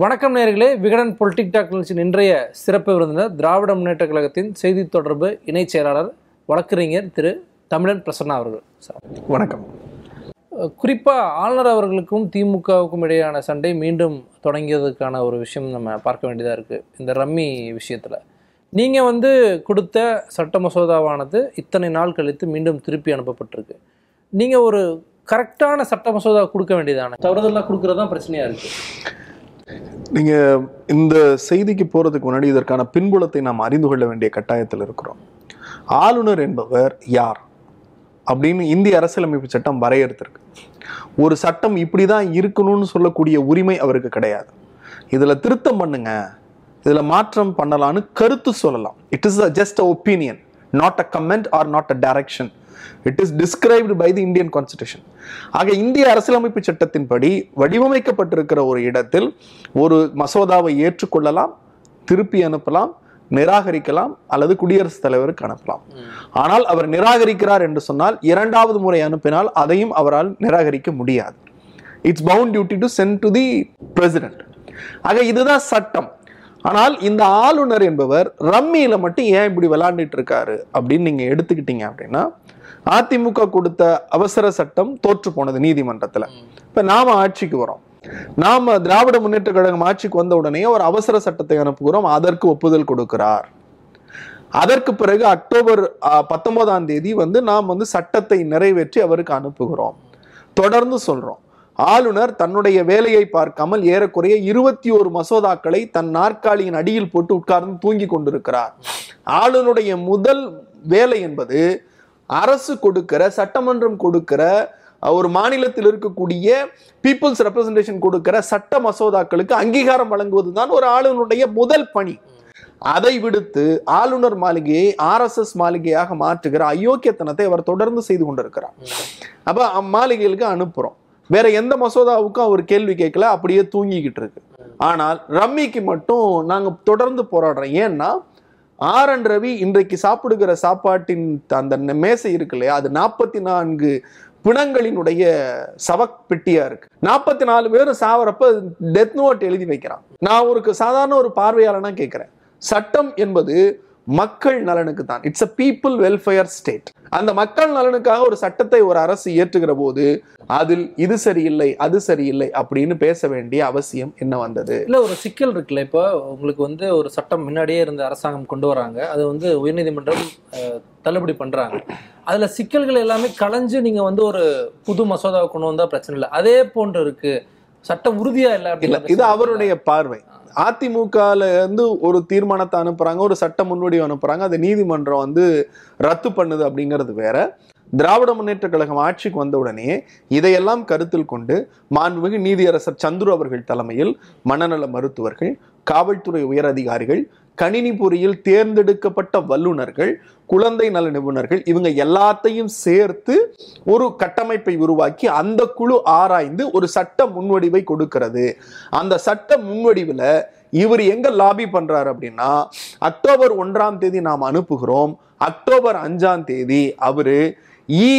வணக்கம் நேர்களே. Vikatan politic talk நிகழ்ச்சியின் இன்றைய சிறப்பு விருந்தினர் திராவிட முன்னேற்ற கழகத்தின் செய்தி தொடர்பு இணைச் செயலாளர் வழக்கறிஞர் திரு தமிழன் பிரசன்னா அவர்கள். சார். வணக்கம். குறிப்பாக ஆளுநர் அவர்களுக்கும் திமுகவுக்கும் இடையான சண்டை மீண்டும் தொடங்கியதுக்கான ஒரு விஷயம் நம்ம பார்க்க வேண்டியதாக இருக்குது இந்த ரம்மி விஷயத்தில். நீங்கள் வந்து கொடுத்த சட்ட மசோதாவானது இத்தனை நாள் கழித்து மீண்டும் திருப்பி அனுப்பப்பட்டிருக்கு. நீங்கள் ஒரு கரெக்டான சட்ட மசோதா கொடுக்க வேண்டியதான? தவறுதலாக கொடுக்குறது தான் பிரச்சனையாக இருக்குது நீங்கள் இந்த செய்திக்கு போகிறதுக்கு முன்னாடி இதற்கான பின்புலத்தை நாம் அறிந்து கொள்ள வேண்டிய கட்டாயத்தில் இருக்கிறோம். ஆளுநர் என்பவர் யார்? அப்படின்னு இந்திய அரசியலமைப்பு சட்டம் வரையறுத்திருக்கு. ஒரு சட்டம் இப்படி தான் இருக்கணும்னு சொல்லக்கூடிய உரிமை அவருக்கு கிடையாது. இதில் திருத்தம் பண்ணுங்க இதில் மாற்றம் பண்ணலான்னு கருத்து சொல்லலாம். It is just a opinion not a comment or not a direction it is described by the Indian constitution ஆக இந்திய அரசியலமைப்பு சட்டத்தின்படி வடிவமைக்கப்பட்டிருக்கிற ஒரு இடத்தில் ஒரு மசோதாவை ஏற்றுக்கொள்ளலாம் திருப்பி அனுப்பலாம் நிராகரிக்கலாம் அல்லது குடியரசுத் தலைவருக்கு அனுப்பலாம். ஆனால் அவர் நிராகரிக்கிறார் என்று சொன்னால் இரண்டாவது முறை அனுப்பினால் அதையும் அவரால் நிராகரிக்க முடியாது. It's bound duty to send to the president ஆக இதுதான் சட்டம். ஆனால் இந்த ஆளுநர் என்பவர் ரம்மியில மட்டும் ஏன் இப்படி விளாண்டுட்டு இருக்காரு அப்படின்னு நீங்க எடுத்துக்கிட்டீங்க அப்படின்னா அதிமுக கொடுத்த அவசர சட்டம் தோற்று போனது நீதிமன்றத்துல. இப்ப நாம ஆட்சிக்கு வரோம். நாம திராவிட முன்னேற்ற கழகம் ஆட்சிக்கு வந்த உடனே ஒரு அவசர சட்டத்தை அனுப்புகிறோம் அதற்கு ஒப்புதல் கொடுக்கிறார். அதற்கு பிறகு அக்டோபர் பத்தொன்பதாம் தேதி வந்து நாம் வந்து சட்டத்தை நிறைவேற்றி அவருக்கு அனுப்புகிறோம். தொடர்ந்து சொல்றோம். ஆளுநர் தன்னுடைய வேலையை பார்க்காமல் ஏறக்குறைய இருபத்தி ஒரு மசோதாக்களை தன் நாற்காலியின் அடியில் போட்டு உட்கார்ந்து தூங்கி கொண்டிருக்கிறார். ஆளுநருடைய முதல் வேலை என்பது அரசு கொடுக்கிற சட்டமன்றம் கொடுக்கிற ஒரு மாநிலத்தில் இருக்கக்கூடிய பீப்புள்ஸ் ரெப்ரசன்டேஷன் கொடுக்கிற சட்ட மசோதாக்களுக்கு அங்கீகாரம் வழங்குவது தான் ஒரு ஆளுநருடைய முதல் பணி. அதை விடுத்து ஆளுநர் மாளிகையை ஆர்எஸ்எஸ் மாளிகையாக மாற்றுகிற அயோக்கியத்தனத்தை அவர் தொடர்ந்து செய்து கொண்டிருக்கிறார். அப்ப அம்மாளிகைகளுக்கு அனுப்புறோம். வேற எந்த மசோதாவுக்கும் அவர் கேள்வி கேட்கல அப்படியே தூங்கிக்கிட்டு இருக்கு. ஆனால் ரம்மிக்கு மட்டும் நாங்கள் தொடர்ந்து போராடுறோம். ஏன்னா ஆர் என் ரவி இன்றைக்கு சாப்பிடுகிற சாப்பாட்டின் அந்த மேசை இருக்கு இல்லையா அது நாற்பத்தி நான்கு பிணங்களினுடைய சவக் பெட்டியா இருக்கு. நாற்பத்தி நாலு பேர் சாவரப்ப டெத் நோட் எழுதி வைக்கிறான். நான் ஒரு சாதாரண ஒரு பார்வையாளனா கேட்கிறேன் சட்டம் என்பது மக்கள் நலனுக்கு தான். It's a people welfare state அந்த மக்கள் நலனுக்காக ஒரு சட்டத்தை ஒரு அரசு இயற்றுகிற போது அதில் இது சரியில்லை அது சரியில்லை அப்படின்னு பேச வேண்டிய அவசியம் என்ன வந்தது? இல்ல ஒரு சிக்கல் இருக்குல்ல. இப்போ உங்களுக்கு வந்து ஒரு சட்டம் முன்னாடியே இருந்த அரசாங்கம் கொண்டு வராங்க. அது வந்து உயர்நீதிமன்றம் தள்ளுபடி பண்றாங்க. அதுல சிக்கல்கள் எல்லாமே களைஞ்சு நீங்க வந்து ஒரு புது மசோதாவை கொண்டு வந்தா பிரச்சனை இல்லை. அதே போன்று இருக்கு. சட்டம் உறுதியா இல்லை இது அவருடைய பார்வை. அதிமுகல இருந்து ஒரு தீர்மானத்தை அனுப்புறாங்க ஒரு சட்ட முன்வடிவு அனுப்புறாங்க. அதை நீதிமன்றம் வந்து ரத்து பண்ணுது அப்படிங்கிறது வேற. திராவிட முன்னேற்ற கழகம் ஆட்சிக்கு வந்த இதையெல்லாம் கருத்தில் கொண்டு மாண்புமிகு நீதியரசர் சந்துரு அவர்கள் தலைமையில் மனநல மருத்துவர்கள் காவல்துறை உயர் அதிகாரிகள் கணினி பொறியில் தேர்ந்தெடுக்கப்பட்ட வல்லுநர்கள் குழந்தை நல நிபுணர்கள் இவங்க எல்லாத்தையும் சேர்த்து ஒரு கட்டமைப்பை உருவாக்கி அந்த குழு ஆராய்ந்து ஒரு சட்ட முன்வடிவை கொடுக்கிறது. அந்த சட்ட முன்வடிவில் இவர் எங்க லாபி பண்றாரு அப்படின்னா அக்டோபர் ஒன்றாம் தேதி நாம் அனுப்புகிறோம். அக்டோபர் அஞ்சாம் தேதி அவரு இ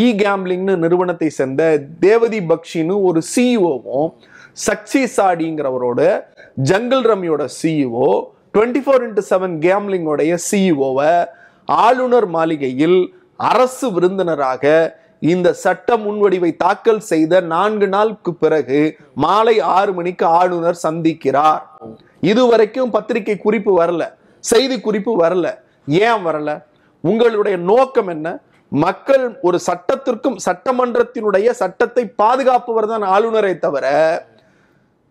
இ கேம்லிங்னு நிறுவனத்தை சேர்ந்த தேவதி பக்ஷின்னு ஒரு சிஇஓவும் சக்சி சாடிங்கிறவரோட jungle ரம்மியோட CEO twenty four into seven கேம்லிங்கோடைய சிஇஓவை ஆளுநர் மாளிகையில் அரசு விருந்தினராக இந்த சட்ட முன்வடிவை தாக்கல் செய்த நான்கு நாளுக்கு பிறகு மாலை ஆறு மணிக்கு ஆளுநர் சந்திக்கிறார். இதுவரைக்கும் பத்திரிகை குறிப்பு வரல செய்தி குறிப்பு வரல. ஏன் வரல? உங்களுடைய நோக்கம் என்ன? மக்கள் ஒரு சட்டத்திற்கும் சட்டமன்றத்தினுடைய சட்டத்தை பாதுகாப்பவர் தான் ஆளுநரை தவிர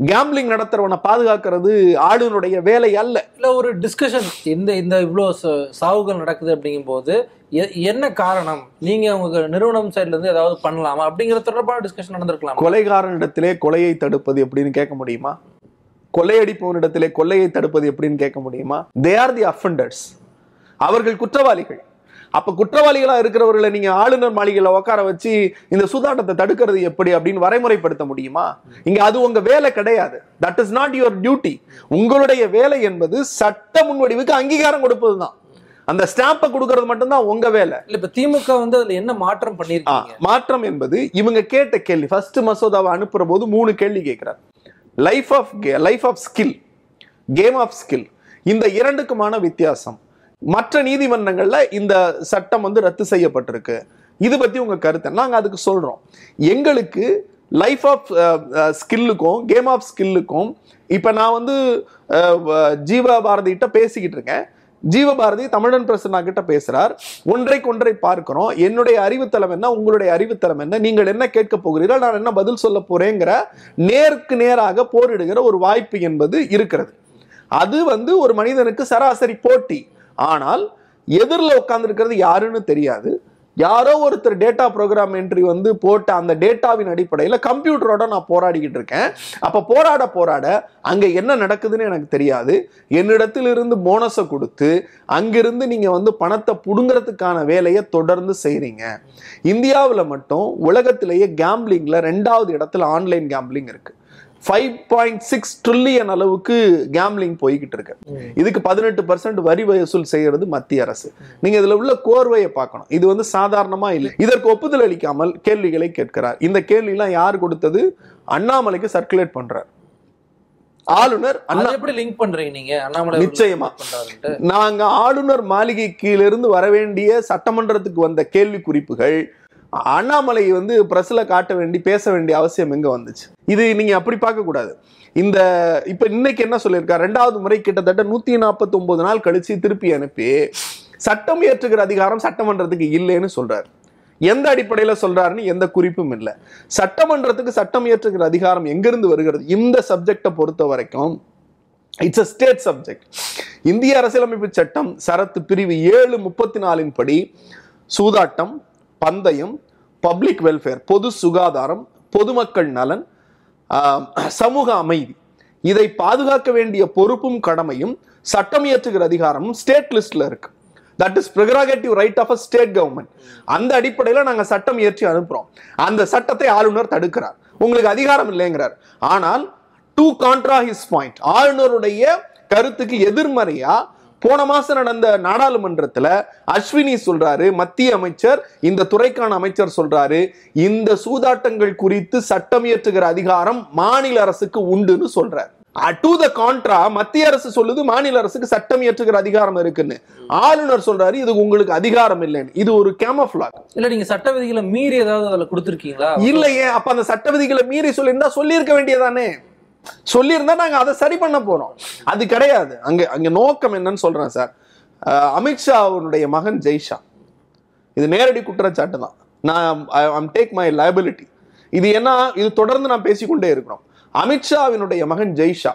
கேம்லிங் நடத்துறவனை பாதுகாக்கிறது ஆளுநருடைய வேலை அல்ல. இல்ல ஒரு டிஸ்கஷன் இந்த இந்த இவ்வளோ சாவுகள் நடக்குது அப்படிங்கும்போது எ- என்ன காரணம்? நீங்க உங்க நிறுவனம் சைடுல இருந்து ஏதாவது பண்ணலாமா? அப்படிங்கிற தொடர்பான டிஸ்கஷன் நடந்திருக்கலாம்? கொலைகாரனிடத்திலே கொலையை தடுப்பது எப்படின்னு கேட்க முடியுமா? கொள்ளையடிப்பவனிடத்திலே கொள்ளையை தடுப்பது எப்படின்னு கேட்க முடியுமா? தே ஆர் தி அஃபண்டர்ஸ் அவர்கள் குற்றவாளிகள். அப்ப குற்றவாளிகளா இருக்கிறவர்களை நீங்க ஆளுநர் மாளிகையில உட்கார வச்சு இந்த சூதாட்டத்தை தடுக்கிறது எப்படி அப்படின்னு வரைமுறைப்படுத்த முடியுமா? இங்க அது உங்க வேலை கிடையாது. That is not your duty உங்களுடைய வேலை என்பது சட்ட முன்வடிவுக்கு அங்கீகாரம் கொடுப்பதுதான். அந்த ஸ்டாம்பை கொடுக்கறது மட்டும்தான் உங்க வேலை. இல்ல இப்ப திமுக வந்து அதுல என்ன மாற்றம் பண்ணிருக்கீங்க மாற்றம் என்பது இவங்க கேட்ட கேள்வி. ஃபர்ஸ்ட் மசோதாவை அனுப்புற போது மூணு கேள்வி கேட்கிறார் life of life of skill game of skill இந்த இரண்டுக்குமான வித்தியாசம். மற்ற நீதிமன்றங்களில் இந்த சட்டம் வந்து ரத்து செய்யப்பட்டிருக்கு. இது பற்றி உங்கள் கருத்தை. நாங்கள் அதுக்கு சொல்கிறோம் எங்களுக்கு லைஃப் ஆஃப் ஸ்கில்லுக்கும் கேம் ஆஃப் ஸ்கில்லுக்கும் இப்போ நான் வந்து ஜீவ பாரதிகிட்ட பேசிக்கிட்டு இருக்கேன். ஜீவபாரதி தமிழன் பிரசன்னா கிட்ட பேசுறார். ஒன்றைக்கு ஒன்றை பார்க்கிறோம். என்னுடைய அறிவுத்தலம் என்ன? உங்களுடைய அறிவுத்தலம் என்ன? நீங்கள் என்ன கேட்க போகிறீர்கள்? நான் என்ன பதில் சொல்ல போறேங்கிற நேருக்கு நேராக போரிடுகிற ஒரு வாய்ப்பு என்பது இருக்கிறது. அது வந்து ஒரு மனிதனுக்கு சராசரி போட்டி. ஆனால் எதிரில் உட்காந்துருக்கிறது யாருன்னு தெரியாது. யாரோ ஒருத்தர் டேட்டா ப்ரோக்ராம் என்ட்ரி வந்து போட்ட அந்த டேட்டாவின் அடிப்படையில் கம்ப்யூட்டரோட நான் போராடிக்கிட்டு இருக்கேன். அப்போ போராட போராட அங்கே என்ன நடக்குதுன்னு எனக்கு தெரியாது. என்னிடத்தில் இருந்து போனஸை கொடுத்து அங்கிருந்து நீங்கள் வந்து பணத்தை பிடுங்கிறதுக்கான வேலையை தொடர்ந்து செய்கிறீங்க இந்தியாவில் மட்டும் உலகத்திலேயே கேம்பிளிங்கில் ரெண்டாவது இடத்துல ஆன்லைன் கேம்பிளிங் இருக்குது ஃபைவ் பாயிண்ட் சிக்ஸ் ட்ரில்லியன் அளவுக்கு கேம்லிங் போய்கிட்டு இருக்கு இதுக்கு பதினெட்டு பர்சன்ட் வரி வசூல் செய்யறது மத்திய அரசு. நீங்க இதுல உள்ள கோர்வையை பார்க்கணும். இது வந்து சாதாரணமா இல்லை. இதற்கு ஒப்புதல் அளிக்காமல் கேள்விகளை கேட்கிறார். இந்த கேள்வி எல்லாம் யார் கொடுத்தது? அண்ணாமலைக்கு சர்க்குலேட் பண்றார். ஆளுநர் அண்ணா எப்படி லிங்க் பண்றீங்க நீங்க? அண்ணாமலை நிச்சயமா. நாங்க ஆளுநர் மாளிகை கீழிருந்து வர வேண்டிய சட்டமன்றத்துக்கு வந்த கேள்வி குறிப்புகள் அண்ணாமலை வந்து பிரஸ்ல காட்ட வேண்டி பேச வேண்டிய அவசியம் எங்க வந்துச்சு? இது நீங்க அப்படி பார்க்க கூடாது. இந்த இப்ப இன்னைக்கு என்ன சொல்லியிருக்காரு ரெண்டாவது முறை கிட்டத்தட்ட நூத்தி நாற்பத்தி ஒன்பது நாள் கழிச்சு திருப்பி அனுப்பி சட்டம் இயற்றுகிற அதிகாரம் சட்டமன்றத்துக்கு இல்லைன்னு சொல்றாரு. எந்த அடிப்படையில் சொல்றாருன்னு எந்த குறிப்பும் இல்லை. சட்டமன்றத்துக்கு சட்டம் இயற்றுகிற அதிகாரம் எங்கிருந்து வருகிறது? இந்த சப்ஜெக்டை பொறுத்த வரைக்கும் இட்ஸ் அ ஸ்டேட் சப்ஜெக்ட் இந்திய அரசியலமைப்பு சட்டம் சரத்து பிரிவு ஏழு முப்பத்தி நாலின் படி சூதாட்டம் பந்தயம் பப்ளிக் வெல்ஃபேர் பொது சுகாதாரம் பொதுமக்கள் நலன் சமூக அமைதி. இதை பாதுகாக்க வேண்டிய பொறுப்பும் கடமையும் சட்டம் இயற்றுகிற அதிகாரமும் ஸ்டேட் லிஸ்ட்ல இருக்கு. That is prerogative right of a state government அந்த அடிப்படையில் நாங்கள் சட்டம் இயற்றி அனுப்புறோம். அந்த சட்டத்தை ஆளுநர் தடுக்கிறார். உங்களுக்கு அதிகாரம் இல்லைங்கிறார். ஆனால் டூ கான்ட்ரா ஹிஸ் பாயிண்ட் ஆளுநருடைய கருத்துக்கு எதிர்மறையா போன மாசம் நடந்த நாடாளுமன்றத்துல அஸ்வினி சொல்றாரு மத்திய அமைச்சர் இந்த துறைக்கான அமைச்சர் சொல்றாரு இந்த சூதாட்டங்கள் குறித்து சட்டம் இயற்றுகிற அதிகாரம் மாநில அரசுக்கு உண்டுன்னு சொல்றாரு. டு த கான்ட்ரா மத்திய அரசு சொல்லுது மாநில அரசுக்கு சட்டம் இயற்றுகிற அதிகாரம் இருக்குன்னு. ஆளுநர் சொல்றாரு இது உங்களுக்கு அதிகாரம் இல்லைன்னு. இது ஒரு கேமஃபிளாக் இல்ல நீங்க சட்ட விதிகளை மீறி ஏதாவது அதுல கொடுத்திருக்கீங்களா? இல்லையே அப்ப அந்த சட்ட விதிகளை மீறி சொல்லியிருந்தா சொல்லியிருக்க வேண்டியதானே? சொல்லியிருந்தா நாங்க அதை சரி பண்ண போறோம். அது கிடையாது. அங்க அங்க நோக்கம் என்னன்னு சொல்றேன் சார். அமித்ஷா அவனுடைய மகன் ஜெய்ஷா. இது நேரடி குற்றச்சாட்டு தான். நான் ஐம் டேக் மை லயபிலிட்டி இது என்ன இது தொடர்ந்து நான் பேசிக்கொண்டே இருக்கிறோம். அமித்ஷாவினுடைய மகன் ஜெய்ஷா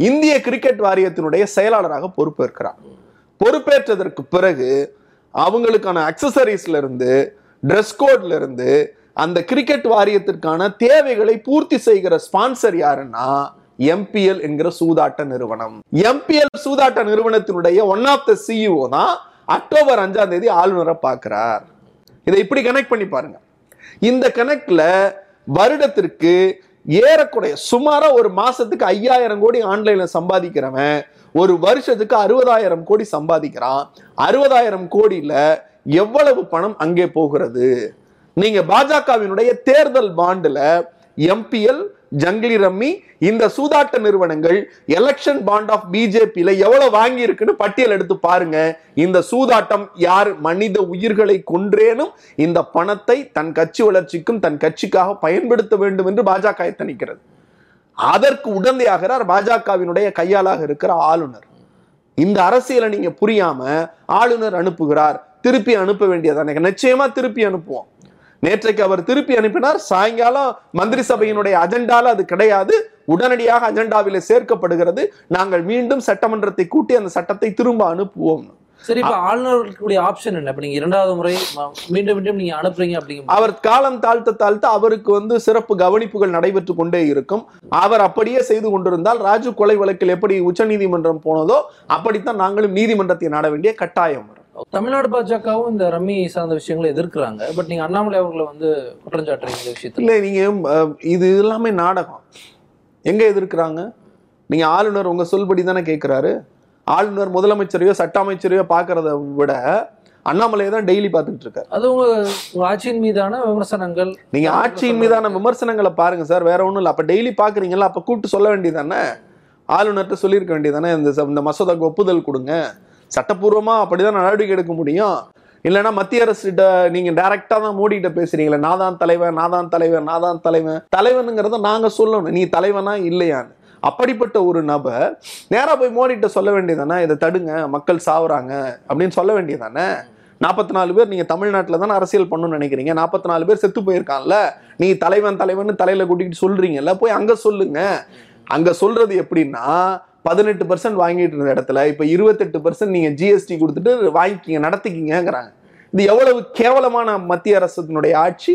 இந்திய கிரிக்கெட் வாரியத்தினுடைய செயலாளராக பொறுப்பேற்கிறார். பொறுப்பேற்றதற்கு பிறகு அவங்களுக்கான அக்சசரிஸ்ல இருந்து ட்ரெஸ் கோட்ல இருந்து அந்த கிரிக்கெட் வாரியத்திற்கான தேவைகளை பூர்த்தி செய்கிற ஸ்பான்சர் யாருன்னா எம்பிஎல் என்கிற சூதாட்ட நிறுவனம். எம்பிஎல் சூதாட்ட நிறுவனத்தினுடைய ஒன் ஆஃப் த சிஇஓ தான் அக்டோபர் அஞ்சாம் தேதி ஆளுநரை பார்க்கிறார். இதை இப்படி கனெக்ட் பண்ணி பாருங்க. இந்த கணக்குல வருடத்திற்கு ஏறக்குறைய சுமாரா ஒரு மாசத்துக்கு ஐயாயிரம் கோடி ஆன்லைன்ல சம்பாதிக்கிறவன் ஒரு வருஷத்துக்கு அறுபதாயிரம் கோடி சம்பாதிக்கிறான். அறுபதாயிரம் கோடியில எவ்வளவு பணம் அங்கே போகிறது? நீங்க பாஜகவினுடைய தேர்தல் பாண்டுல எம்பிஎல் ஜங்கிலி ரம்மி இந்த சூதாட்ட நிறுவனங்கள் எலெக்ஷன் பாண்ட் ஆஃப் பிஜேபியில எவ்வளவு வாங்கி இருக்குன்னு பட்டியல் எடுத்து பாருங்க. இந்த சூதாட்டம் யார் மனித உயிர்களை கொன்றேனும் இந்த பணத்தை தன் கட்சி வளர்ச்சிக்கும் தன் கட்சிக்காக பயன்படுத்த வேண்டும் என்று பாஜக எத்தனிக்கிறது. அதற்கு உடந்தையாகிறார் பாஜகவினுடைய கையாளாக இருக்கிற ஆளுநர். இந்த அரசியலை நீங்க புரியாம ஆளுநர் அனுப்புகிறார். திருப்பி அனுப்ப வேண்டியதானே நிச்சயமா திருப்பி அனுப்புவோம். நேற்றைக்கு அவர் திருப்பி அனுப்பினார். சாயங்காலம் மந்திரி சபையினுடைய அஜெண்டால அது கிடையாது. உடனடியாக அஜெண்டாவிலே சேர்க்கப்படுகிறது. நாங்கள் மீண்டும் சட்டமன்றத்தை கூட்டி அந்த சட்டத்தை திரும்ப அனுப்புவோம். சரி இப்ப ஆளுநர்களுடைய ஆப்ஷன் என்ன? இப்ப நீங்க இரண்டாவது முறை மீண்டும் மீண்டும் நீங்க அனுப்புறீங்க அப்படிங்க அவர் காலம் தாழ்த்த தாழ்த்த அவருக்கு வந்து சிறப்பு கவனிப்புகள் நடைபெற்று கொண்டே இருக்கும். அவர் அப்படியே செய்து கொண்டிருந்தால் ராஜு கொலை வழக்கில் எப்படி உச்சநீதிமன்றம் போனதோ அப்படித்தான் நாங்களும் நீதிமன்றத்தை நாட வேண்டிய கட்டாயம் வரும். தமிழ்நாடு பாஜகவும் இந்த ரம்மி சார்ந்த விஷயங்களை எதிர்க்கிறாங்க. பட் நீங்க அண்ணாமலை அவர்களை வந்து குற்றம் சாட்டுறீங்க இந்த விஷயத்துல. இல்லை நீங்க இது எல்லாமே நாடகம். எங்க எதிர்க்கிறாங்க? நீங்க ஆளுநர் உங்க சொல்படி தானே கேட்கிறாரு ஆளுநர் முதலமைச்சரையோ சட்ட அமைச்சரையோ பார்க்கறத விட அண்ணாமலையை தான் டெய்லி பார்த்துட்டு இருக்காரு. அது உங்க ஆட்சியின் மீதான விமர்சனங்கள். நீங்க ஆட்சியின் மீதான விமர்சனங்களை பாருங்க சார் வேற ஒண்ணும் இல்ல. அப்ப டெய்லி பாக்குறீங்களா அப்ப கூப்பிட்டு சொல்ல வேண்டியதானே ஆளுநர்கிட்ட சொல்லியிருக்க வேண்டியதானே இந்த மசோதாக்கு ஒப்புதல் கொடுங்க. சட்டப்பூர்வமாக அப்படிதான் நடவடிக்கை எடுக்க முடியும். இல்லைன்னா மத்திய அரசுகிட்ட நீங்க டைரக்டா தான் மோடி கிட்ட பேசுறீங்களே நான் தான் தலைவன் நான் தான் தலைவன் நான் தான் தலைவன். தலைவனுங்கிறத நாங்க சொல்லணும். நீ தலைவனா இல்லையான்னு. அப்படிப்பட்ட ஒரு நபர் நேராக போய் மோடி கிட்ட சொல்ல வேண்டியதானே இதை தடுங்க மக்கள் சாவுறாங்க அப்படின்னு சொல்ல வேண்டியதானே நாற்பத்தி நாலு பேர் நீங்கள் தமிழ்நாட்டில் தானே அரசியல் பண்ணணும்னு நினைக்கிறீங்க. நாற்பத்தி நாலு பேர் செத்து போயிருக்கான்ல நீ தலைவன் தலைவன் தலையில் கூட்டிகிட்டு சொல்கிறீங்கல்ல போய் அங்கே சொல்லுங்க. அங்கே சொல்கிறது எப்படின்னா பதினெட்டு பர்சன்ட் வாங்கிட்டு இருந்த இடத்துல இப்ப இருபத்தெட்டு பர்சன்ட் நீங்க ஜிஎஸ்டி கொடுத்துட்டு வாங்கிக்கிங்க நடத்திக்கிங்கிறாங்க இது எவ்வளவு கேவலமான மத்திய அரசினுடைய ஆட்சி.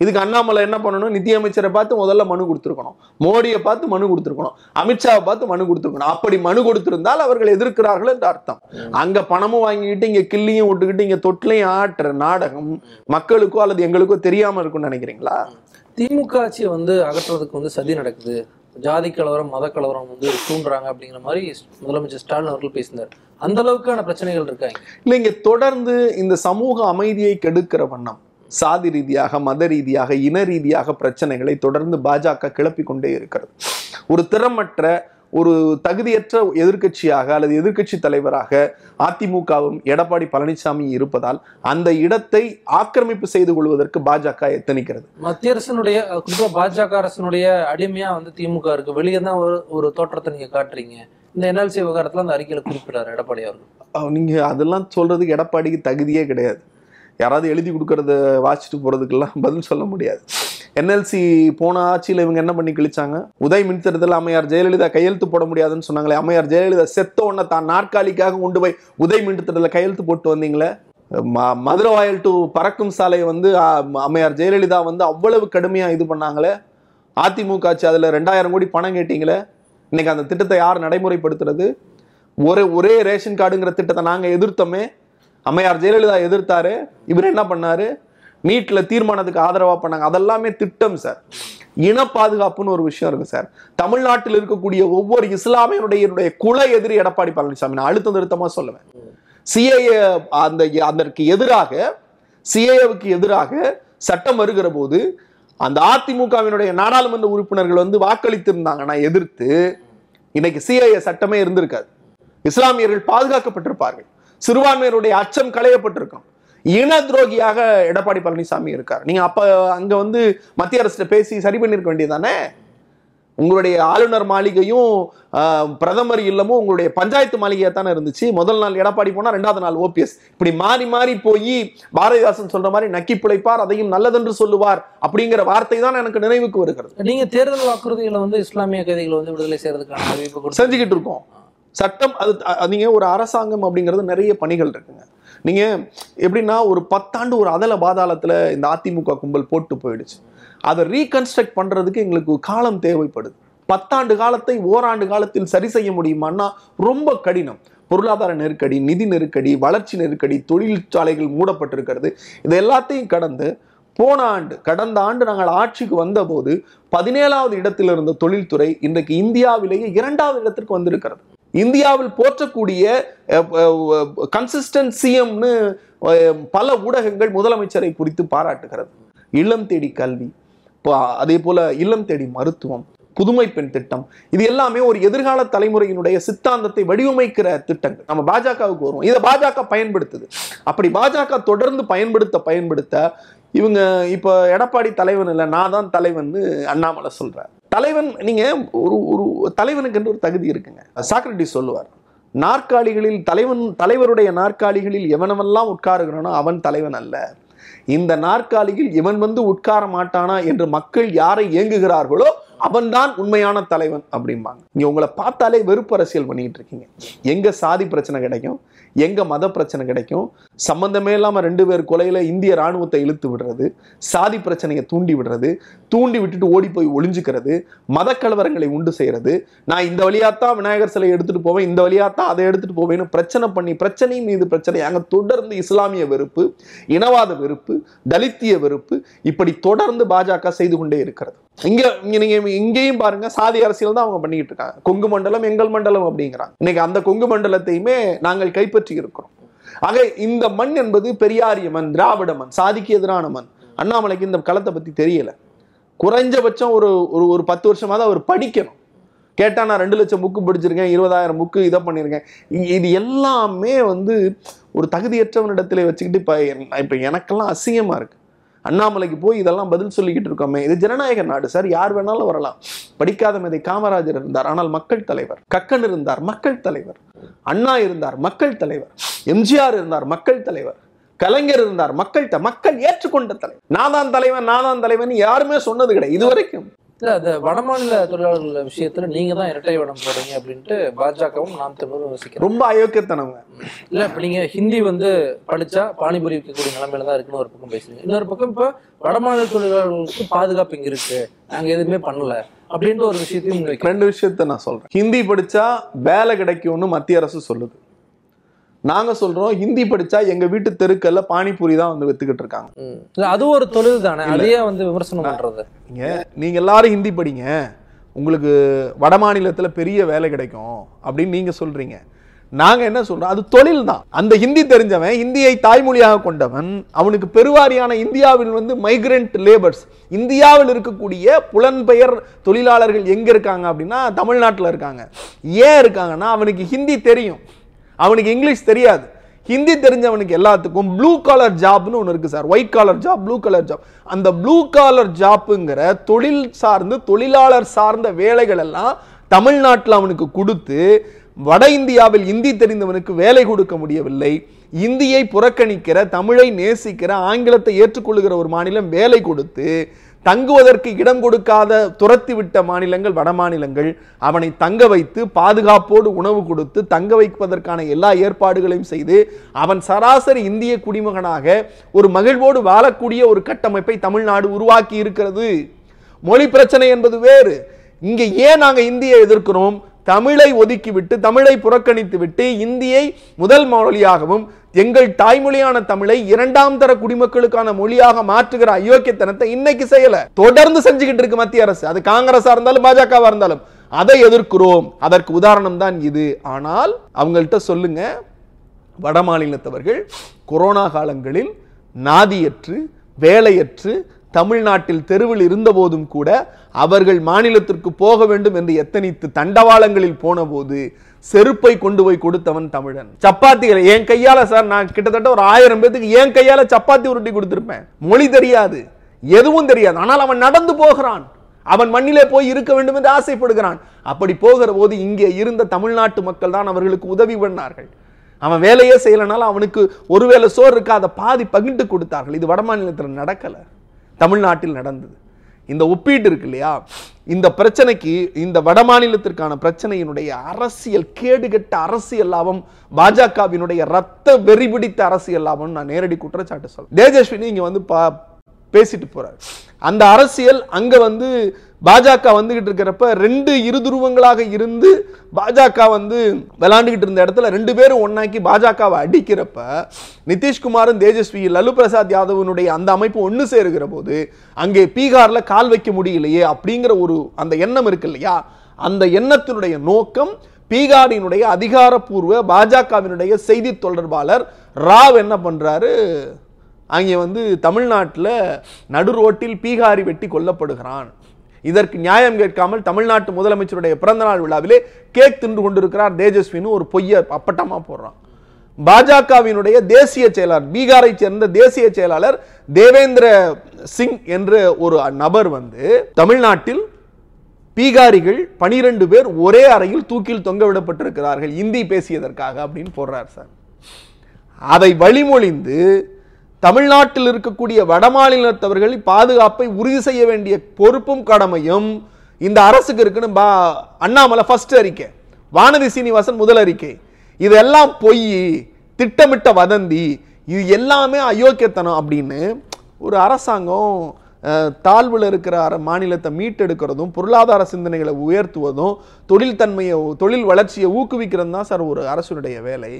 இதுக்கு அண்ணாமலை என்ன பண்ணணும்? நிதியமைச்சரை பார்த்து முதல்ல மனு கொடுத்துருக்கணும். மோடியை பார்த்து மனு கொடுத்துருக்கணும். அமித்ஷாவை பார்த்து மனு கொடுத்துருக்கணும். அப்படி மனு கொடுத்திருந்தால் அவர்கள் எதிர்க்கிறார்கள் என்று அர்த்தம். அங்க பணமும் வாங்கிக்கிட்டு இங்க கிள்ளியும் விட்டுக்கிட்டு இங்க தொட்டிலையும் ஆட்டுற நாடகம் மக்களுக்கோ அல்லது எங்களுக்கோ தெரியாம இருக்கும்னு நினைக்கிறீங்களா? திமுக ஆட்சியை வந்து அகற்றுறதுக்கு வந்து சதி நடக்குது. ஜாதி கலவரம் மத கலவரம் வந்து தூண்டுறாங்க அப்படிங்கிற மாதிரி முதலமைச்சர் ஸ்டாலின் அவர்கள் பேசினார். அந்த அளவுக்கான பிரச்சனைகள் இருக்காங்க இல்ல இங்க தொடர்ந்து இந்த சமூக அமைதியை கெடுக்கிற வண்ணம் சாதி ரீதியாக மத ரீதியாக இன ரீதியாக பிரச்சனைகளை தொடர்ந்து பாஜக கிளப்பி கொண்டே இருக்கிறது. ஒரு திறமற்ற ஒரு தகுதியற்ற எதிர்க்கட்சியாக அல்லது எதிர்க்கட்சி தலைவராக அதிமுகவும் எடப்பாடி பழனிசாமி இருப்பதால் அந்த இடத்தை ஆக்கிரமிப்பு செய்து கொள்வதற்கு பாஜக எத்தனிக்கிறது? மத்திய அரசினுடைய குறிப்பா பாஜக அரசினுடைய அடிமையா வந்து திமுக இருக்கு. வெளியே தான் ஒரு ஒரு தோற்றத்தை நீங்க காட்டுறீங்க. இந்த என்எல்சி விவகாரத்துல அந்த அறிக்கையில குறிப்பிடாரு எடப்பாடி அவர்கள். நீங்க அதெல்லாம் சொல்றதுக்கு எடப்பாடிக்கு தகுதியே கிடையாது. யாராவது எழுதி கொடுக்கறத வாசிச்சுட்டு போகிறதுக்கெல்லாம் பதில் சொல்ல முடியாது. என்எல்சி போன ஆட்சியில் இவங்க என்ன பண்ணி கிழிச்சாங்க? உதய் மின்திட்டத்தில் அம்மையார் ஜெயலலிதா கையெழுத்து போட முடியாதுன்னு சொன்னாங்களே அம்மையார் ஜெயலலிதா செத்த உடனே தான் நாற்காலிக்காக கொண்டு போய் உதய் மின்திட்டத்தில் கையெழுத்து போட்டு வந்தீங்களே? ம- மதுரவாயல் டு பறக்கும் சாலையை வந்து அம்மையார் ஜெயலலிதா வந்து அவ்வளவு கடுமையாக இது பண்ணாங்களே? அதிமுக ஆட்சி அதில் ரெண்டாயிரம் கோடி பணம் கேட்டீங்களே? இன்னைக்கு அந்த திட்டத்தை யார் நடைமுறைப்படுத்துறது? ஒரே ஒரே ரேஷன் கார்டுங்கிற திட்டத்தை நாங்கள் எதிர்த்தோமே அம்மையார் ஜெயலலிதா எதிர்த்தாரு இவர் என்ன பண்ணாரு? நீட்ல தீர்மானத்துக்கு ஆதரவா பண்ணாங்க. அதெல்லாமே திட்டம் சார். இன பாதுகாப்புன்னு ஒரு விஷயம் இருக்கு சார். தமிழ்நாட்டில் இருக்கக்கூடிய ஒவ்வொரு இஸ்லாமியனுடைய குல எதிரி எடப்பாடி பழனிசாமி நான் அழுத்தம் திருத்தமா சொல்லுவேன். சிஏஏ அந்த அதற்கு எதிராக சிஏஏவுக்கு எதிராக சட்டம் வருகிற போது அந்த அதிமுகவினுடைய நாடாளுமன்ற உறுப்பினர்கள் வந்து வாக்களித்திருந்தாங்கன்னா எதிர்த்து இன்னைக்கு சிஏஏ சட்டமே இருந்திருக்காது. இஸ்லாமியர்கள் பாதுகாக்கப்பட்டிருப்பார்கள். சிறுபான்மையினருடைய அச்சம் களையப்பட்டிருக்கும். இன துரோகியாக எடப்பாடி பழனிசாமி இருக்கார். நீங்க அப்ப அங்க வந்து மத்திய அரசு பேசி சரி பண்ணிருக்க வேண்டியதானே உங்களுடைய ஆளுநர் மாளிகையும் பிரதமர் இல்லமும் உங்களுடைய பஞ்சாயத்து மாளிகையா தானே இருந்துச்சு. முதல் நாள் எடப்பாடி போனா ரெண்டாவது நாள் ஓபிஎஸ். இப்படி மாறி மாறி போய் பாரதிதாசன் சொல்ற மாதிரி நக்கி பிழைப்பார் அதையும் நல்லதென்று சொல்லுவார் அப்படிங்கிற வார்த்தை தான் எனக்கு நினைவுக்கு வருகிறது. நீங்க தேர்தல் வாக்குறுதிகளை வந்து இஸ்லாமிய கைதிகளை வந்து விடுதலை செய்யறதுக்கான செஞ்சுக்கிட்டு இருக்கோம். சட்டம் அது நீங்கள் ஒரு அரசாங்கம் அப்படிங்கிறது நிறைய பணிகள் இருக்குங்க. நீங்கள் எப்படின்னா ஒரு பத்தாண்டு ஒரு அதல பாதாளத்தில் இந்த அதிமுக கும்பல் போட்டு போயிடுச்சு. அதை ரீகன்ஸ்ட்ரக்ட் பண்ணுறதுக்கு எங்களுக்கு காலம் தேவைப்படுது. பத்தாண்டு காலத்தை ஓராண்டு காலத்தில் சரி செய்ய முடியுமான்னா ரொம்ப கடினம். பொருளாதார நெருக்கடி நிதி நெருக்கடி வளர்ச்சி நெருக்கடி தொழிற்சாலைகள் மூடப்பட்டிருக்கிறது. இது எல்லாத்தையும் கடந்து போன ஆண்டு கடந்த ஆண்டு நாங்கள் ஆட்சிக்கு வந்தபோது பதினேழாவது இடத்தில் இருந்த தொழில்துறை இன்றைக்கு இந்தியாவிலேயே இரண்டாவது இடத்திற்கு வந்திருக்கிறது. இந்தியாவில் போற்றக்கூடிய கன்சிஸ்டன்ட் சிஎம்னு பல ஊடகங்கள் முதலமைச்சரை குறித்து பாராட்டுகிறது. இல்லம் தேடி கல்வி அதே போல இல்லம் தேடி மருத்துவம் புதுமை பெண் திட்டம் இது எல்லாமே ஒரு எதிர்கால தலைமுறையினுடைய சித்தாந்தத்தை வடிவமைக்கிற திட்டங்கள். நம்ம பாஜகவுக்கு வருவோம். இதை பாஜக பயன்படுத்துது. அப்படி பாஜக தொடர்ந்து பயன்படுத்த பயன்படுத்த இவங்க இப்போ எடப்பாடி தலைவன் இல்லை நான் தான் தலைவன் அண்ணாமலை சொல்றார். தலைவன் நீங்க ஒரு ஒரு தலைவனுக்கு என்று ஒரு தகுதி இருக்குங்க. சாக்ரட்டிஸ் சொல்லுவார் நாற்காலிகளில் தலைவன் தலைவருடைய நாற்காலிகளில் எவனவெல்லாம் உட்காருகிறானோ அவன் தலைவன் அல்ல. இந்த நாற்காலியில் இவன் வந்து உட்கார மாட்டானா என்று மக்கள் யாரை ஏங்குகிறார்களோ அவன்தான் உண்மையான தலைவன் அப்படிம்பாங்க. நீங்க உங்களை பார்த்தாலே வெறுப்பு அரசியல் பண்ணிட்டு இருக்கீங்க. எங்க சாதி பிரச்சனை கிடைக்கும்? எங்க மத பிரச்சனை கிடைக்கும்? சம்மந்தமே இல்லாம ரெண்டு பேர் கொலையில இந்திய ராணுவத்தை இழுத்து விடுறது சாதி பிரச்சனையை தூண்டி விடுறது தூண்டி விட்டுட்டு ஓடி போய் ஒளிஞ்சுக்கிறது மத கலவரங்களை உண்டு செய்யறது. நான் இந்த வழியாத்தான் விநாயகர் சிலை எடுத்துட்டு போவேன் இந்த வழியாத்தான் அதை எடுத்துட்டு போவேன்னு பிரச்சனை பண்ணி பிரச்சனை மீது பிரச்சனை அங்க தொடர்ந்து இஸ்லாமிய வெறுப்பு இனவாத வெறுப்பு தலித்திய வெறுப்பு இப்படி தொடர்ந்து பாஜக செய்து கொண்டே இருக்கிறது. இங்க இங்க நீங்க இங்கேயும் பாருங்க சாதி அரசியல் தான் அவங்க பண்ணிட்டு இருக்காங்க. கொங்கு மண்டலம் எங்கள் மண்டலம் அப்படிங்கிறாங்க. இன்னைக்கு அந்த கொங்கு மண்டலத்தையுமே நாங்கள் கைப்பற்றி இருக்கிறோம். ஆக இந்த மண் என்பது பெரியாரிய மண் திராவிட மண் சாதிக்கு எதிரான மண். அண்ணாமலைக்கு இந்த களத்தை பத்தி தெரியல. குறைஞ்சபட்சம் ஒரு ஒரு ஒரு பத்து வருஷமாவது அவர் படிக்கணும். கேட்டா நான் ரெண்டு லட்சம் புக்கு படிச்சிருக்கேன் இருபதாயிரம் புக்கு இதை பண்ணியிருக்கேன் இது எல்லாமே வந்து ஒரு தகுதியற்றவனிடத்துல வச்சுக்கிட்டு இப்போ இப்போ எனக்கெல்லாம் அசிங்கமா இருக்கு. அண்ணாமலைக்கு போய் இதெல்லாம் பதில் சொல்லிக்கிட்டு இருக்கோமே. இது ஜனநாயக நாடு சார். யார் வேணாலும் வரலாம். படிக்காத மேதை காமராஜர் இருந்தார் ஆனால் மக்கள் தலைவர். கக்கன் இருந்தார் மக்கள் தலைவர். அண்ணா இருந்தார் மக்கள் தலைவர். எம்ஜிஆர் இருந்தார் மக்கள் தலைவர். கலைஞர் இருந்தார் மக்கள் மக்கள் ஏற்றுக்கொண்ட தலைவர். நான் தான் தலைவன் நான் தான் தலைவன் யாருமே சொன்னது கிடையாது. இதுவரைக்கும் இல்ல அந்த வடமாநில தொழிலாளர்கள் விஷயத்துல நீங்க தான் இரட்டை வடம் போடுறீங்க அப்படின்ட்டு பாஜகவும் நாம் தமிழரும் யோசிக்கிறோம் ரொம்ப அயோக்கியத்தனவங்க இல்ல இப்ப நீங்க ஹிந்தி வந்து படிச்சா பானிபுரி விற்கக்கூடிய நிலைமையில தான் இருக்குன்னு ஒரு பக்கம் பேசுறீங்க. இன்னொரு பக்கம் இப்ப வடமாநில தொழிலாளர்களுக்கு பாதுகாப்பு இங்க இருக்கு. நாங்க எதுவுமே பண்ணல அப்படின்ற ஒரு விஷயத்தையும் ரெண்டு விஷயத்த நான் சொல்றேன். ஹிந்தி படிச்சா வேலை கிடைக்கும்னு மத்திய அரசு சொல்லுது. நாங்க சொல்றோம் ஹிந்தி படிச்சா எங்க வீட்டு தெருக்கல்ல பானிபூரி தான் வந்து வித்துக்கிட்டு இருக்காங்க. இல்ல அது ஒரு தொழில் தானே. அதையே வந்து விமர்சனம் பண்றது. நீங்க நீங்க எல்லாரும் ஹிந்தி படிங்க. உங்களுக்கு வட மாநிலத்துல பெரிய வேலை கிடைக்கும் அப்படின்னு நீங்க சொல்றீங்க. நாங்க என்ன சொல்றோம்? அது தொழில் தான். அந்த ஹிந்தி தெரிஞ்சவன் ஹிந்தியை தாய்மொழியாக கொண்டவன் அவனுக்கு பெருவாரியான இந்தியாவில் வந்து மைக்ரண்ட் லேபர்ஸ் இந்தியாவில் இருக்கக்கூடிய புலன்பெயர் தொழிலாளர்கள் எங்க இருக்காங்க அப்படின்னா தமிழ்நாட்டுல இருக்காங்க. ஏன் இருக்காங்கன்னா அவனுக்கு ஹிந்தி தெரியும். அவனுக்கு இங்கிலீஷ் தெரியாது. ஹிந்தி தெரிஞ்சவனுக்கு எல்லாத்துக்கும் ப்ளூ காலர் ஜாப்னு ஒன்று இருக்குது sir. White collar job blue collar job அந்த ப்ளூ காலர் ஜாப்புங்கிற தொழில் சார்ந்து தொழிலாளர் சார்ந்த வேலைகள் எல்லாம் தமிழ்நாட்டில் அவனுக்கு கொடுத்து வட இந்தியாவில் இந்தி தெரிந்தவனுக்கு வேலை கொடுக்க முடியவில்லை. இந்தியை புறக்கணிக்கிற தமிழை நேசிக்கிற ஆங்கிலத்தை ஏற்றுக்கொள்ளுகிற ஒரு மாநிலம் வேலை கொடுத்து தங்குவதற்கு இடம் கொடுக்காத துரத்தி விட்ட மாநிலங்கள் வட மாநிலங்கள் அவனை தங்க வைத்து பாதுகாப்போடு உணவு கொடுத்து தங்க வைப்பதற்கான எல்லா ஏற்பாடுகளையும் செய்து அவன் சராசரி இந்திய குடிமகனாக ஒரு மகிழ்வோடு வாழக்கூடிய ஒரு கட்டமைப்பை தமிழ்நாடு உருவாக்கி இருக்கிறது. மொழி பிரச்சனை என்பது வேறு. இங்கே ஏன் நாங்கள் இந்தியை எதிர்க்கிறோம்? தமிழை ஒதுக்கிவிட்டு தமிழை புறக்கணித்து விட்டு இந்தியை முதல் மொழியாகவும் எங்கள் தாய்மொழியான தமிழை இரண்டாம் தர குடிமக்களுக்கான மொழியாக மாற்றுகிற அயோக்கியத்தனத்தை இன்னைக்கு செய்யல. தொடர்ந்து செஞ்சுக்கிட்டு இருக்கு மத்திய அரசு. அது காங்கிரஸா இருந்தாலும் பாஜகவா இருந்தாலும். அதை எதிர்க்கிறோம். அதற்கு உதாரணம் தான் இது. ஆனால் அவங்கள்ட்ட சொல்லுங்க. வட மாநிலத்தவர்கள் கொரோனா காலங்களில் நாதியற்று வேலையற்று தமிழ்நாட்டில் தெருவில் இருந்தபோதும் கூட அவர்கள் மாநிலத்திற்கு போக வேண்டும் என்று எத்தனித்து தண்டவாளங்களில் போனபோது செருப்பை கொண்டு போய் கொடுத்தவன் தமிழன். சப்பாத்திகளை என் கையால சார் நான் கிட்டத்தட்ட ஒரு ஆயிரம் பேத்துக்கு என் கையால சப்பாத்தி உருட்டி கொடுத்திருப்பேன். மொழி தெரியாது எதுவும் தெரியாது. ஆனால் அவன் நடந்து போகிறான். அவன் மண்ணிலே போய் இருக்க வேண்டும் என்று ஆசைப்படுகிறான். அப்படி போகிற போது இங்கே இருந்த தமிழ்நாட்டு மக்கள் தான் அவர்களுக்கு உதவி பண்ணார்கள். அவன் வேலையே செய்யலைனாலும் அவனுக்கு ஒருவேளை சோறு இருக்காத பாதி பகிர்ந்து கொடுத்தார்கள். இது வட மாநிலத்தில் நடக்கல. தமிழ்நாட்டில் நடந்தது. இந்த ஒப்பீடு இருக்கு இல்லையா? இந்த பிரச்சனைக்கு இந்த வட மாநிலத்திற்கான பிரச்சனையினுடைய அரசியல் கேடுகட்ட அரசியல் லாபம் பாஜகவினுடைய ரத்த வெறி பிடித்த அரசியல் லாபம் நான் நேரடி குற்றச்சாட்டு சொல்றேன். தேஜஸ்வினி இங்க வந்து பா பேசிட்டு போறாரு. அந்த அரசியல் அங்க வந்து பாஜக வந்துகிட்டு இருக்கிறப்ப ரெண்டு இருதுருவங்களாக இருந்து பாஜக வந்து விளாண்டுகிட்டு இருந்த இடத்துல ரெண்டு பேரும் ஒன்னாக்கி பாஜகவை அடிக்கிறப்ப நிதிஷ்குமாரும் தேஜஸ்வி லல்லு பிரசாத் யாதவனுடைய அந்த அமைப்பு ஒன்று சேருகிற போது அங்கே பீகாரில் கால் வைக்க முடியலையே அப்படிங்கிற ஒரு அந்த எண்ணம் இருக்கு இல்லையா? அந்த எண்ணத்தினுடைய நோக்கம் பீகாரினுடைய அதிகாரப்பூர்வ பாஜகவினுடைய செய்தி தொடர்பாளர் ராவ் என்ன பண்ணுறாரு அங்கே வந்து தமிழ்நாட்டில் நடு ரோட்டில் பீகாரி வெட்டி கொல்லப்படுகிறான். இதற்கு நியாயம் கேட்காமல் தமிழ்நாட்டு முதலமைச்சருடைய பிறந்தநாள் விழாவிலே கேக் தின்று கொண்டிருக்கிறார் தேஜஸ்வின்னு ஒரு பொய்ய அப்பட்டமா போடுறான். பாஜகவினுடைய தேசிய செயலாளர் பீகாரை சேர்ந்த தேசிய செயலாளர் தேவேந்திர சிங் என்ற ஒரு நபர் வந்து தமிழ்நாட்டில் பீகாரிகள் பனிரெண்டு பேர் ஒரே அறையில் தூக்கில் தொங்க விடப்பட்டிருக்கிறார்கள். இந்தி பேசியதற்காக அப்படின்னு போடுறார் சார். அதை வழிமொழிந்து தமிழ்நாட்டில் இருக்கக்கூடிய வடமாநிலத்தவர்கள் பாதுகாப்பை உறுதி செய்ய வேண்டிய பொறுப்பும் கடமையும் இந்த அரசுக்கு இருக்குன்னு பா அண்ணாமலை ஃபர்ஸ்ட் அறிக்கை. வானதி சீனிவாசன் முதல் அறிக்கை. இதெல்லாம் பொய் திட்டமிட்ட வதந்தி இது எல்லாமே அயோக்கியத்தனம் அப்படின்னு ஒரு அரசாங்கம் தாழ்வில் இருக்கிற அர- மாநிலத்தை மீட்டெடுக்கிறதும் பொருளாதார சிந்தனைகளை உயர்த்துவதும் தொழில் தன்மையை தொழில் வளர்ச்சியை ஊக்குவிக்கிறது தான் சார் ஒரு அரசுடைய வேலை.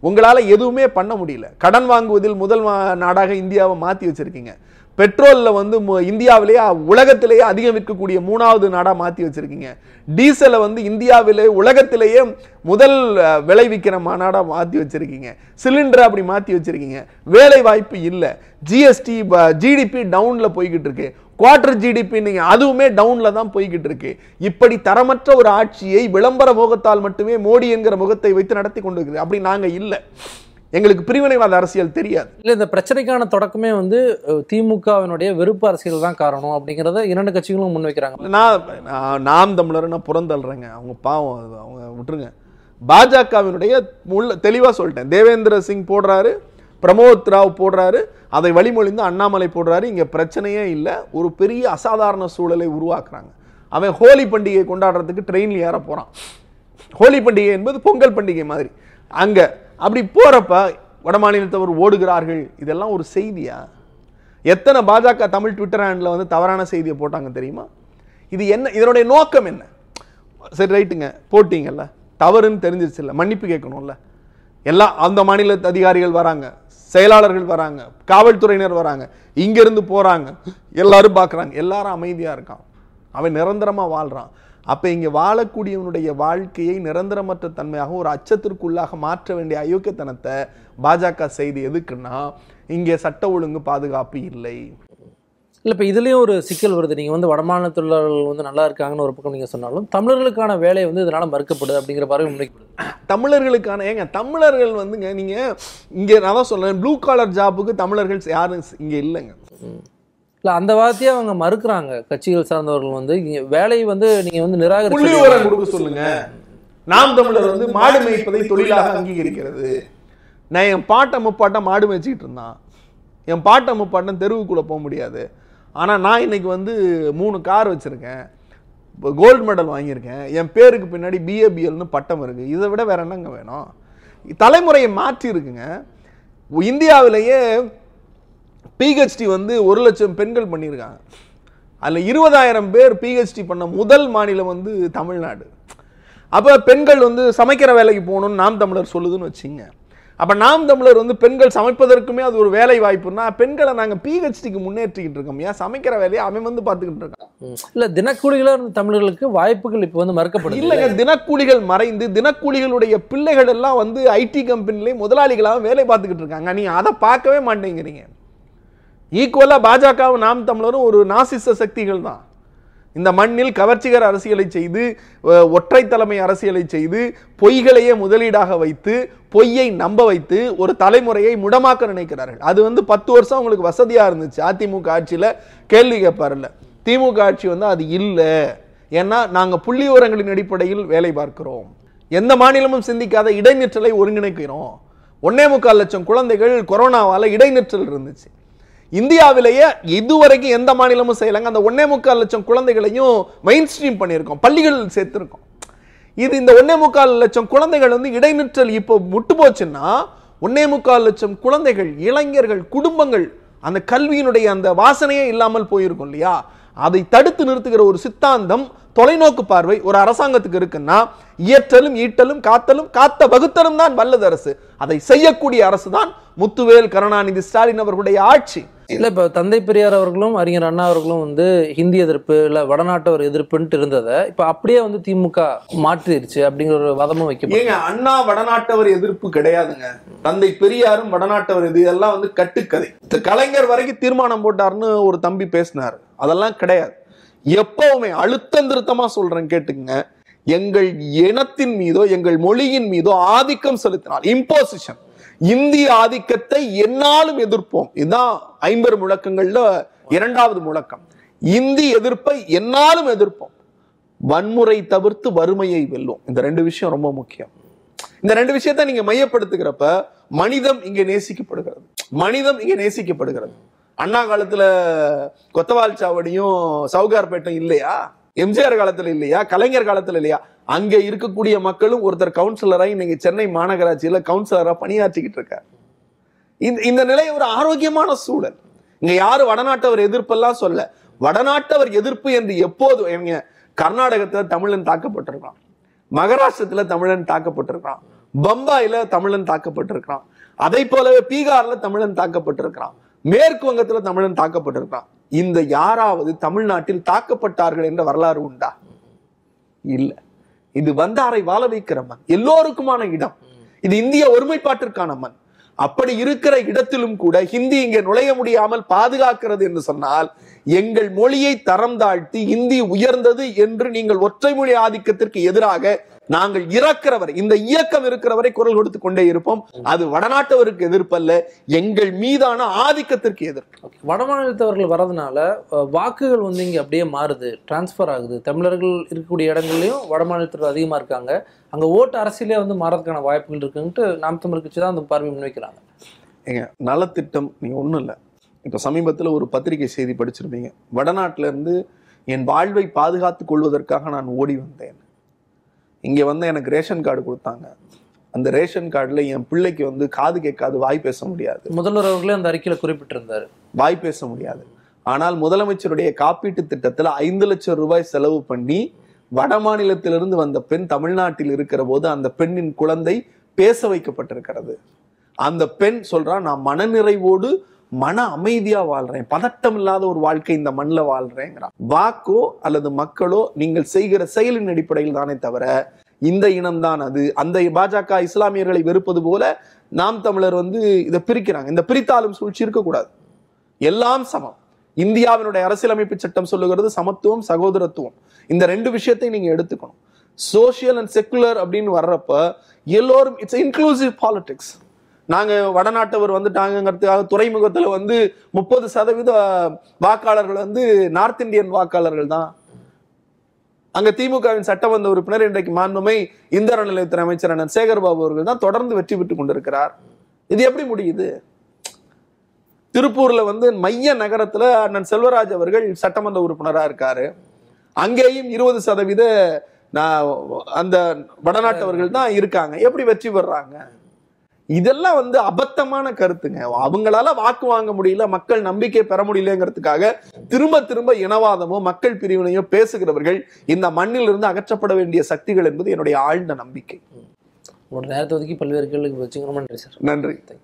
உங்களால் எதுவுமே பண்ண முடியல. கடன் வாங்குவதில் முதல் மா- நாடாக இந்தியாவை மாற்றி வச்சுருக்கீங்க. பெட்ரோலில் வந்து மு- இந்தியாவிலேயே உலகத்திலேயே அதிகம் விற்கக்கூடிய மூணாவது நாடாக மாற்றி வச்சுருக்கீங்க. டீசலை வந்து இந்தியாவிலே உலகத்திலேயே முதல் விளைவிக்கிற மாநாடாக மாற்றி வச்சுருக்கீங்க. சிலிண்டரை அப்படி மாற்றி வச்சுருக்கீங்க. வேலை வாய்ப்பு இல்லை ஜிஎஸ்டி ஜிடிபி டவுனில் போய்கிட்டு இருக்கு. குவார்டர் ஜிடிபி நீங்க அதுவுமே டவுன்ல தான் போய்கிட்டு இருக்கு. இப்படி தரமற்ற ஒரு ஆட்சியை விளம்பர முகத்தால் மட்டுமே மோடி என்கிற முகத்தை வைத்து நடத்தி கொண்டு இருக்குது அப்படி நாங்க இல்ல. எங்களுக்கு பிரிவினைவாத அரசியல் தெரியாது. இல்ல இந்த பிரச்சனைக்கான தொடக்கமே வந்து திமுகவினுடைய வெறுப்பு அரசியல் தான் காரணம் அப்படிங்கறத இரண்டு கட்சிகளும் முன்வைக்கிறாங்க. நான் நான் நாம் தமிழர் நான் புறந்தள்ளுறேங்க. அவங்க பாவம் அவங்க விட்டுருங்க. பாஜகவினுடைய முள்ள தெளிவாக சொல்லிட்டேன். தேவேந்திர சிங் போடுறாரு. பிரமோத் ராவ் போடுறாரு அதை வழிமொழிந்து அண்ணாமலை போடுறாரு. இங்கே பிரச்சனையே இல்லை. ஒரு பெரிய அசாதாரண சூழலை உருவாக்குறாங்க. அவன் ஹோலி பண்டிகை கொண்டாடுறதுக்கு ட்ரெயினில் ஏற போகிறான் ஹோலி பண்டிகை என்பது பொங்கல் பண்டிகை மாதிரி. அங்கே அப்படி போகிறப்ப வட மாநிலத்தவர் ஓடுகிறார்கள். இதெல்லாம் ஒரு செய்தியா? எத்தனை பாஜக தமிழ் ட்விட்டர் ஹேண்டில் வந்து தவறான செய்தியை போட்டாங்க தெரியுமா? இது என்ன இதனுடைய நோக்கம் என்ன? சரி ரைட்டுங்க. போட்டிங்கல்ல. தவறுன்னு தெரிஞ்சிருச்சுல்ல. மன்னிப்பு கேட்கணும்ல. எல்லாம் அந்த மாநில அதிகாரிகள் வராங்க செயலாளர்கள் வராங்க காவல்துறையினர் வராங்க இங்கேருந்து போகிறாங்க எல்லாரும் பார்க்குறாங்க எல்லாரும் அமைதியாக இருக்கான். அவன் நிரந்தரமாக வாழ்கிறான் அப்போ இங்கே வாழக்கூடியவனுடைய வாழ்க்கையை நிரந்தரமற்ற தன்மையாக ஒரு அச்சத்திற்குள்ளாக மாற்ற வேண்டிய அயோக்கியத்தனத்தை பாஜக செய்து எதுக்குன்னா இங்கே சட்ட ஒழுங்கு பாதுகாப்பு இல்லை. இல்ல இப்ப இதுலயும் ஒரு சிக்கல் வருது. நீங்க வந்து வடமாநில தொழிலாளர்கள் வந்து நல்லா இருக்காங்கன்னு ஒரு பக்கம் நீங்க சொன்னாலும் தமிழர்களுக்கான வேலை வந்து இதனால மறுக்கப்படுது அப்படிங்கிற பார்வை முன்வைக்கப்படுது. தமிழர்களுக்கான ஏங்க தமிழர்கள் வந்துங்க நீங்க இங்க நான் தான் சொல்றேன் ப்ளூ காலர் ஜாப்புக்கு தமிழர்கள் யாரும் இங்க இல்லைங்க. இல்ல அந்த வார்த்தையை அவங்க மறுக்கிறாங்க. கட்சிகள் சார்ந்தவர்கள் வந்து இங்க வேலையை வந்து நீங்க வந்து விவரம் கொடுக்க சொல்லுங்க. நாம் தமிழர் வந்து மாடு மேய்ப்பதை தொழிலாக அங்கீகரிக்கிறது. நான் என் பாட்டை முப்பாட்டம் மாடு மேய்ச்சிக்கிட்டு இருந்தான். என் பாட்டை முப்பாட்டம் தெருவுக்குள்ள போக முடியாது. ஆனால் நான் இன்னைக்கு வந்து மூணு கார் வச்சுருக்கேன். இப்போ கோல்டு மெடல் வாங்கியிருக்கேன். என் பேருக்கு பின்னாடி பிஏபிஎல்னு பட்டம் இருக்குது இதை விட வேற என்னங்க வேணும்? தலைமுறையை மாற்றி இருக்குங்க. இந்தியாவிலேயே பிஹெச்டி வந்து ஒரு லட்சம் பெண்கள் பண்ணியிருக்காங்க. அதில் இருபதாயிரம் பேர் பிஹெச்டி பண்ண முதல் மாநிலம் வந்து தமிழ்நாடு. அப்போ பெண்கள் வந்து சமைக்கிற வேலைக்கு போகணும்னு நாம் தமிழர் சொல்லுதுன்னு வச்சுங்க. அப்போ நாம் தமிழர் வந்து பெண்கள் சமைப்பதற்குமே அது ஒரு வேலை வாய்ப்புன்னா பெண்களை நாங்கள் பிஹெச்டிக்கு முன்னேற்றிக்கிட்டு இருக்கோம். ஏன்? சமைக்கிற வேலையை அவன் வந்து பார்த்துக்கிட்டு இருக்கான். இல்ல தினக்கூலிகளா இருந்த தமிழர்களுக்கு வாய்ப்புகள் இப்ப வந்து மறுக்கப்படுது. இல்லைங்க தினக்கூலிகள் மறைந்து தினக்கூலிகளுடைய பிள்ளைகள் எல்லாம் வந்து ஐடி கம்பெனிலே முதலாளிகளாக வேலை பார்த்துக்கிட்டு இருக்காங்க. நீங்க அதை பார்க்கவே மாட்டேங்கிறீங்க. ஈக்குவலா பாஜகவும் நாம் தமிழரும் ஒரு நாசிச சக்திகள் தான். இந்த மண்ணில் கவர்ச்சிகர அரசியலை செய்து ஒற்றை தலைமை அரசியலை செய்து பொய்களையே முதலீடாக வைத்து பொய்யை நம்ப வைத்து ஒரு தலைமுறையை முடமாக்க நினைக்கிறார்கள். அது வந்து பத்து வருஷம் அவங்களுக்கு வசதியாக இருந்துச்சு. அதிமுக ஆட்சியில் கேள்வி கேட்பார்ல திமுக ஆட்சி வந்து அது இல்லை. ஏன்னா நாங்கள் புள்ளிவரங்களின் அடிப்படையில் வேலை பார்க்கிறோம். எந்த மாநிலமும் சிந்திக்காத இடைநிற்றலை ஒருங்கிணைக்கிறோம். ஒன்னே முக்கால் லட்சம் குழந்தைகள் கொரோனாவால் இடைநிற்றல் இருந்துச்சு. இந்தியாவிலேயே இதுவரைக்கும் எந்த மாநிலமும் செய்யலைங்க. அந்த ஒன்னே முக்கால் லட்சம் குழந்தைகளையும் மெயின் ஸ்ட்ரீம் பண்ணியிருக்கோம். பள்ளிகள் சேர்த்துருக்கோம். இது இந்த ஒன்னே முக்கால் லட்சம் குழந்தைகள் வந்து இடைநிற்றல் இப்போ முட்டு போச்சுன்னா ஒன்னே முக்கால் லட்சம் குழந்தைகள் இளைஞர்கள் குடும்பங்கள் அந்த கல்வியினுடைய அந்த வாசனையே இல்லாமல் போயிருக்கும் இல்லையா? அதை தடுத்து நிறுத்துகிற ஒரு சித்தாந்தம் தொலைநோக்கு பார்வை ஒரு அரசாங்கத்துக்கு இருக்குன்னா இயற்றலும் ஈட்டலும் காத்தலும் காத்த வகுத்தலும் தான் வல்லது அரசு. அதை செய்யக்கூடிய அரசு தான் முத்துவேல் கருணாநிதி ஸ்டாலின் அவர்களுடைய ஆட்சி. இல்ல இப்ப தந்தை பெரியார் அவர்களும் அறிஞர் அண்ணா அவர்களும் வந்து ஹிந்தி எதிர்ப்பு இல்ல வடநாட்டவர் எதிர்ப்புன்ட்டு இருந்ததை இப்ப அப்படியே வந்து திமுக மாற்றிருச்சு அப்படிங்கிற ஒரு வதமும் வைக்க ஏங்க அண்ணா வடநாட்டவர் எதிர்ப்பு கிடையாதுங்க. தந்தை பெரியாரும் வடநாட்டவர் இது இதெல்லாம் வந்து கட்டுக்கதை. இந்த கலைஞர் வரைக்கும் தீர்மானம் போட்டாருன்னு ஒரு தம்பி பேசினார். அதெல்லாம் கிடையாது. எப்பவுமே அழுத்தம் திருத்தமா சொல்றேன் கேட்டுங்க எங்கள் இனத்தின் மீதோ எங்கள் மொழியின் மீதோ ஆதிக்கம் செலுத்தினால் இம்போசிஷன் இந்திய ஆதிக்கத்தை என்னாலும் எதிர்ப்போம். இதுதான் ஐம்பது முழக்கங்கள்ல இரண்டாவது முழக்கம். இந்தி எதிர்ப்பை என்னாலும் எதிர்ப்போம். வன்முறை தவிர்த்து வறுமையை வெல்லும். இந்த ரெண்டு விஷயம் ரொம்ப முக்கியம். இந்த ரெண்டு விஷயத்தை நீங்க மையப்படுத்துகிறப்ப மனிதம் இங்க நேசிக்கப்படுகிறது. மனிதம் இங்க நேசிக்கப்படுகிறது. அண்ணா காலத்துல கொத்தவால் சாவடியும் சவுகார்பேட்டும் இல்லையா? எம்ஜிஆர் காலத்துல இல்லையா? கலைஞர் காலத்துல இல்லையா? அங்க இருக்கக்கூடிய மக்களும் ஒருத்தர் கவுன்சிலராக இன்னைக்கு சென்னை மாநகராட்சியில கவுன்சிலரா பணியாற்றிக்கிட்டு இருக்கார். இந்த இந்த நிலை ஒரு ஆரோக்கியமான சூழல். இங்க யாரு வடநாட்டவர் எதிர்ப்பெல்லாம் சொல்ல வடநாட்டவர் எதிர்ப்பு என்று எப்போது இவங்க கர்நாடகத்துல தமிழன் தாக்கப்பட்டிருக்கான். மகாராஷ்டிரத்துல தமிழன் தாக்கப்பட்டிருக்கான். பம்பாயில தமிழன் தாக்கப்பட்டிருக்கிறான் அதை போலவே பீகார்ல தமிழன் தாக்கப்பட்டிருக்கிறான் மேற்கு வங்கத்தில் தமிழன் தாக்கப்பட்டிருக்கான். இந்த யாராவது தமிழ்நாட்டில் தாக்கப்பட்டார்கள் என்ற வரலாறு உண்டா? இல்ல. இது வந்தாரை வாழ வைக்கிற மண். எல்லோருக்குமான இடம். இது இந்திய ஒருமைப்பாட்டிற்கான மண். அப்படி இருக்கிற இடத்திலும் கூட ஹிந்தி இங்கே நுழைய முடியாமல் பாதுகாக்கிறது என்று சொன்னால் எங்கள் மொழியை தரம் தாழ்த்தி இந்தி உயர்ந்தது என்று நீங்கள் ஒற்றை மொழி ஆதிக்கத்திற்கு எதிராக நாங்கள் இறக்கிற வரை இந்த இயக்கம் இருக்கிற வரை குரல் கொடுத்து கொண்டே இருப்போம். அது வடநாட்டவருக்கு எதிர்ப்பல்ல எங்கள் மீதான ஆதிக்கத்திற்கு எதிர்ப்பு. வடமாநிலத்தவர்கள் வரதுனால வாக்குகள் வந்து இங்கே அப்படியே மாறுது டிரான்ஸ்ஃபர் ஆகுது. தமிழர்கள் இருக்கக்கூடிய இடங்கள்லையும் வடமாநிலத்தில் அதிகமாக இருக்காங்க. அங்கே ஓட்டு அரசியலே வந்து மாறதுக்கான வாய்ப்புகள் இருக்குன்ட்டு நாம் தமிழ் கட்சி தான் அந்த பார்வை முன்வைக்கிறாங்க. ஏங்க நலத்திட்டம் நீங்க ஒண்ணும் இல்ல. இப்ப சமீபத்துல ஒரு பத்திரிகை செய்தி படிச்சிருப்பீங்க. வடநாட்டுல இருந்து என் வாழ்வை பாதுகாத்துக் கொள்வதற்காக நான் ஓடி வந்தேன். இங்க வந்து எனக்கு ரேஷன் கார்டு கொடுத்தாங்க. அந்த ரேஷன் கார்டுல என் பிள்ளைக்கு வந்து காது கேட்காது வாய் பேச முடியாது. முதல்வர் அவர்களே அந்த அறிக்கையில் குறிப்பிட்டிருந்தார். வாய் பேச முடியாது. ஆனால் முதலமைச்சருடைய காப்பீட்டு திட்டத்துல ஐந்து லட்சம் ரூபாய் செலவு பண்ணி வட மாநிலத்திலிருந்து வந்த பெண் தமிழ்நாட்டில் இருக்கிற போது அந்த பெண்ணின் குழந்தை பேச வைக்கப்பட்டிருக்கிறது. அந்த பெண் சொல்றா நான் மனநிறைவோடு மன அமைதியா வாழ்றேன். பதட்டம் இல்லாத ஒரு வாழ்க்கை இந்த மண்ணில் வாழ்கிறேங்கிறான் வாக்கோ அல்லது மக்களோ நீங்கள் செய்கிற செயலின் அடிப்படையில் தானே தவிர இந்த இனம்தான் அது. அந்த பாஜக இஸ்லாமியர்களை வெறுப்பது போல நாம் தமிழர் வந்து இதை பிரிக்கிறாங்க. இந்த பிரித்தாலும் சூழ்ச்சி இருக்கக்கூடாது. எல்லாம் சமம். இந்தியாவினுடைய அரசியலமைப்பு சட்டம் சொல்லுகிறது சமத்துவம் சகோதரத்துவம். இந்த ரெண்டு விஷயத்தை நீங்க எடுத்துக்கணும். சோஷியல் அண்ட் செக்குலர் அப்படின்னு வர்றப்ப எல்லோரும் இட்ஸ் இன்க்ளூசிவ் பாலிடிக்ஸ் நாங்க வடநாட்டவர் வந்துட்டாங்கிறதுக்காக துறைமுகத்துல வந்து முப்பது சதவீத வாக்காளர்கள் வந்து நார்த் இந்தியன் வாக்காளர்கள் தான். அங்க திமுகவின் சட்டமன்ற உறுப்பினர் இன்றைக்கு மாண்புமை இந்திய அறநிலையத்துறை அமைச்சர் அண்ணன் சேகர்பாபு அவர்கள் தான் தொடர்ந்து வெற்றி பெற்றுக் கொண்டிருக்கிறார். இது எப்படி முடியுது? திருப்பூர்ல வந்து மைய நகரத்துல அண்ணன் செல்வராஜ் அவர்கள் சட்டமன்ற உறுப்பினராக இருக்காரு. அங்கேயும் இருபது சதவீத நான் அந்த வடநாட்டவர்கள் தான் இருக்காங்க. எப்படி வெற்றி பெறாங்க? இதெல்லாம் வந்து அபத்தமான கருத்துங்க. அவங்களால வாக்கு வாங்க முடியல மக்கள் நம்பிக்கை பெற முடியலங்கிறதுக்காக திரும்ப திரும்ப இனவாதமோ மக்கள் பிரிவினையோ பேசுகிறவர்கள் இந்த மண்ணில் இருந்து அகற்றப்பட வேண்டிய சக்திகள் என்பது என்னுடைய ஆழ்ந்த நம்பிக்கை. உங்களோட நேரத்தை ஒதுக்கி பல்வேறு கேள்விக்கு வச்சுங்க ரொம்ப நன்றி. சார் நன்றி